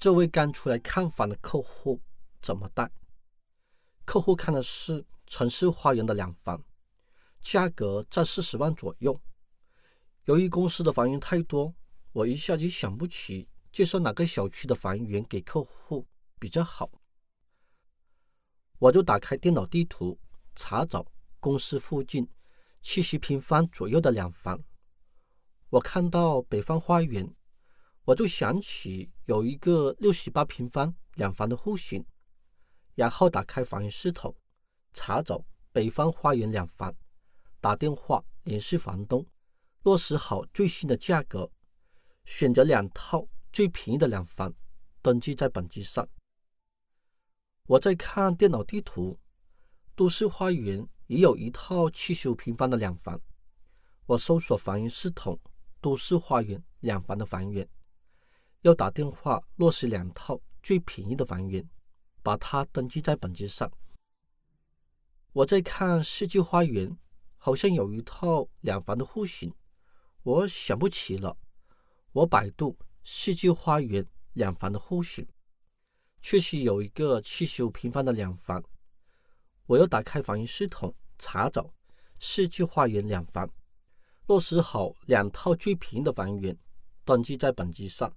这位刚出来看房的客户怎么带？客户看的是城市花园的两房，价格在四十万左右。由于公司的房源太多，我一下子想不起介绍哪个小区的房源给客户比较好，我就打开电脑地图查找公司附近七十平方左右的两房。我看到北方花园，我就想起有一个六十八平方两房的户型，然后打开房源系统查找北方花园两房，打电话联系房东。落实好最新的价格，选择两套最便宜的两房，登记在本机上。我在看电脑地图，都市花园也有一套七十五平方的两房。我搜索房源系统，都市花园两房的房源，要打电话落实两套最便宜的房源，把它登记在本子上。我在看世纪花园，好像有一套两房的户型。我想不起了。我百度世纪花园两房的户型，确实有一个七十五平方的两房。我又打开房源系统查找世纪花园两房，落实好两套最便宜的房源，登记在本机上。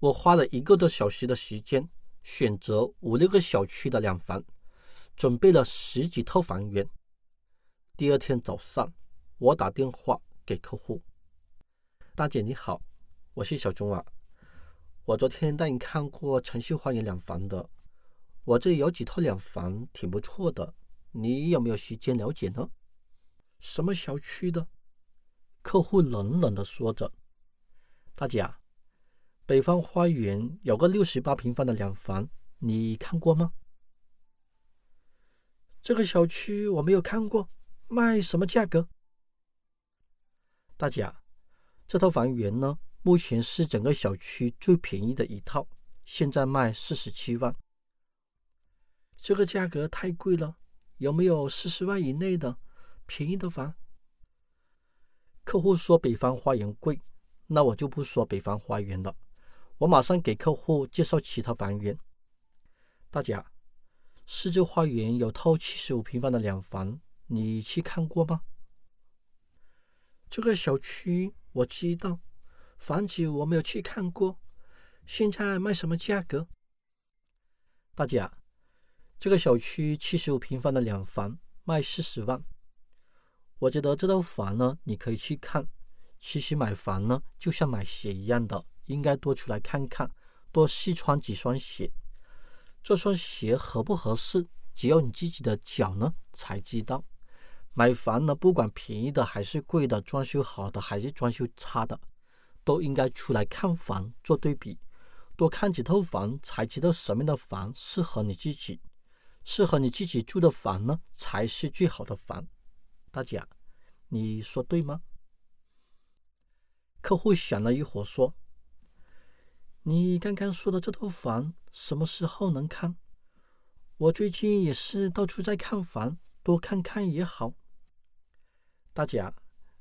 我花了一个多小时的时间，选择五六个小区的两房，准备了十几套房源。第二天早上，我打电话。给客户，大姐你好，我是小钟啊。我昨天带你看过城市花园两房的，我这里有几套两房挺不错的，你有没有时间了解呢？什么小区的？客户冷冷的说着。大姐啊，北方花园有个六十八平方的两房，你看过吗？这个小区我没有看过，卖什么价格？大姐，这套房源呢，目前是整个小区最便宜的一套，现在卖四十七万。这个价格太贵了，有没有四十万以内的便宜的房？客户说北方花园贵，那我就不说北方花园了，我马上给客户介绍其他房源。大姐，世纪花园有套七十五平方的两房，你去看过吗？这个小区我知道，房子我没有去看过。现在卖什么价格？大姐，这个小区七十五平方的两房卖四十万。我觉得这套房呢，你可以去看。其实买房呢，就像买鞋一样的，应该多出来看看，多试穿几双鞋。这双鞋合不合适，只有你自己的脚呢才知道。买房呢，不管便宜的还是贵的，装修好的还是装修差的，都应该出来看房做对比，多看几套房才知道什么样的房适合你自己，适合你自己住的房呢才是最好的房。大姐，你说对吗？客户想了一会儿说：“你刚刚说的这套房什么时候能看？我最近也是到处在看房，多看看也好。”大姐，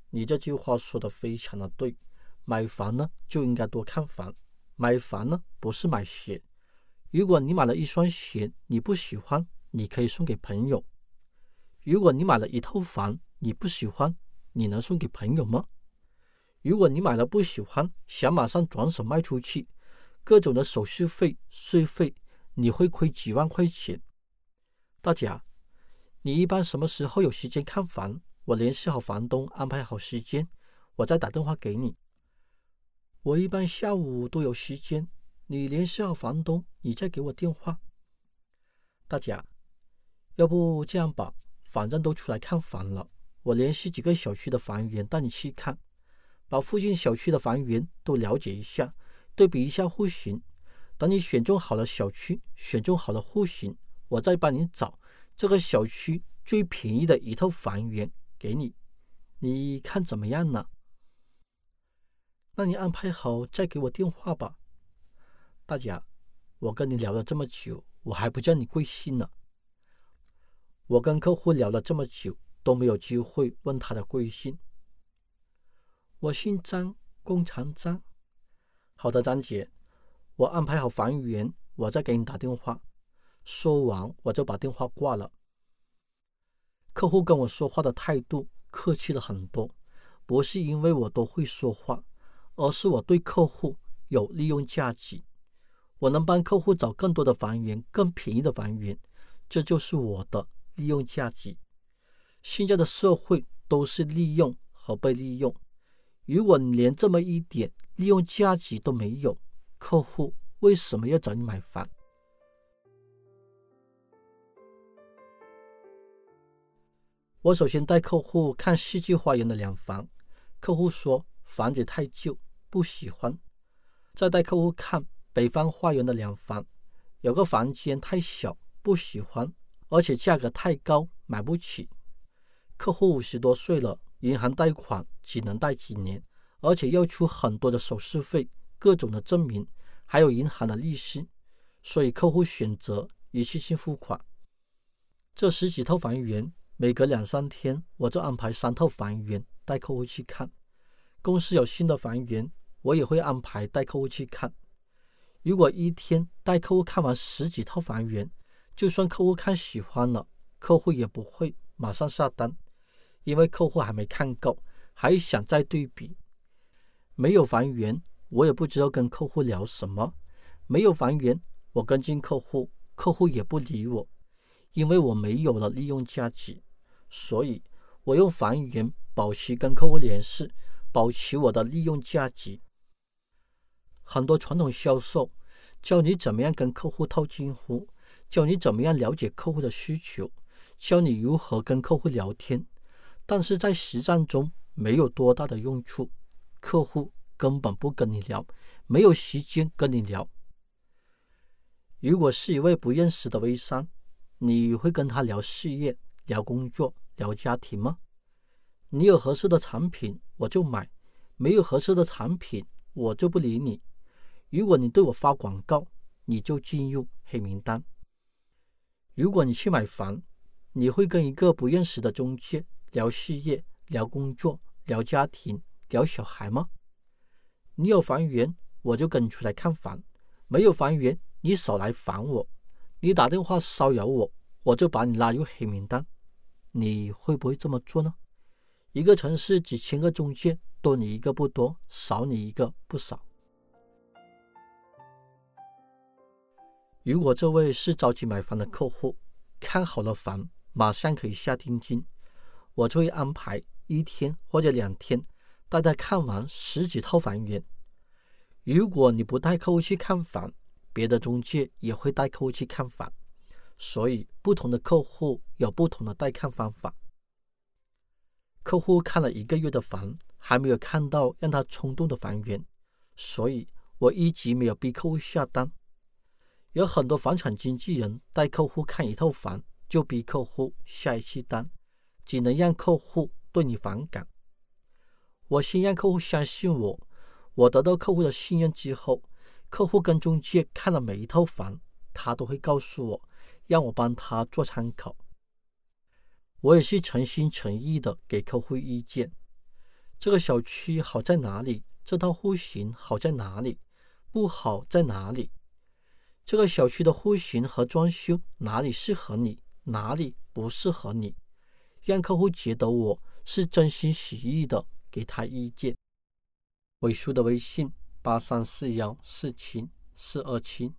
你这句话说的非常的对，买房呢就应该多看房，买房呢不是买鞋。如果你买了一双鞋你不喜欢，你可以送给朋友；如果你买了一套房你不喜欢，你能送给朋友吗？如果你买了不喜欢，想马上转手卖出去，各种的手续费、税费，你会亏几万块钱。大姐，你一般什么时候有时间看房？我联系好房东，安排好时间，我再打电话给你。我一般下午都有时间，你联系好房东，你再给我电话。大姐，要不这样吧，反正都出来看房了，我联系几个小区的房源带你去看，把附近小区的房源都了解一下，对比一下户型。等你选中好了小区，选中好了户型，我再帮你找这个小区最便宜的一套房源。给你，你看怎么样呢？那你安排好再给我电话吧。大姐，我跟你聊了这么久，我还不叫你贵姓呢。我跟客户聊了这么久，都没有机会问他的贵姓。我姓张，工长张。好的，张姐，我安排好房源，我再给你打电话。说完，我就把电话挂了。客户跟我说话的态度客气了很多，不是因为我都会说话，而是我对客户有利用价值，我能帮客户找更多的房源，更便宜的房源，这就是我的利用价值。现在的社会都是利用和被利用，如果你连这么一点利用价值都没有，客户为什么要找你买房？我首先带客户看世纪花园的两房，客户说房子太旧，不喜欢。再带客户看北方花园的两房，有个房间太小，不喜欢，而且价格太高，买不起。客户五十多岁了，银行贷款只能贷几年，而且要出很多的手续费、各种的证明，还有银行的利息，所以客户选择一次性付款。这十几套房源，每隔两三天我就安排三套房源带客户去看。公司有新的房源，我也会安排带客户去看。如果一天带客户看完十几套房源，就算客户看喜欢了，客户也不会马上下单。因为客户还没看够，还想再对比。没有房源，我也不知道跟客户聊什么。没有房源，我跟进客户，客户也不理我，因为我没有了利用价值。所以，我用房源保持跟客户联系，保持我的利用价值。很多传统销售教你怎么样跟客户套近乎，教你怎么样了解客户的需求，教你如何跟客户聊天。但是在实战中没有多大的用处，客户根本不跟你聊，没有时间跟你聊。如果是一位不认识的微商，你会跟他聊事业、聊工作、聊家庭吗？你有合适的产品我就买，没有合适的产品我就不理你。如果你对我发广告，你就进入黑名单。如果你去买房，你会跟一个不认识的中介。聊事业，聊工作，聊家庭，聊小孩吗？你有房源，我就跟你出来看房；没有房源，你少来烦我。你打电话骚扰我，我就把你拉入黑名单。你会不会这么做呢？一个城市几千个中介，多你一个不多，少你一个不少。如果这位是着急买房的客户，看好了房，马上可以下定金。我就会安排一天或者两天带他看完十几套房源。如果你不带客户去看房，别的中介也会带客户去看房。所以，不同的客户有不同的带看方法。客户看了一个月的房，还没有看到让他冲动的房源，所以我一直没有逼客户下单。有很多房产经纪人带客户看一套房，就逼客户下一次单。只能让客户对你反感。我先让客户相信我，我得到客户的信任之后，客户跟中介看了每一套房，他都会告诉我，让我帮他做参考。我也是诚心诚意的给客户意见。这个小区好在哪里？这套户型好在哪里？不好在哪里？这个小区的户型和装修哪里适合你？哪里不适合你？让客户觉得我是真心实意的给他意见。尾数的微信：八三四幺四七四二七。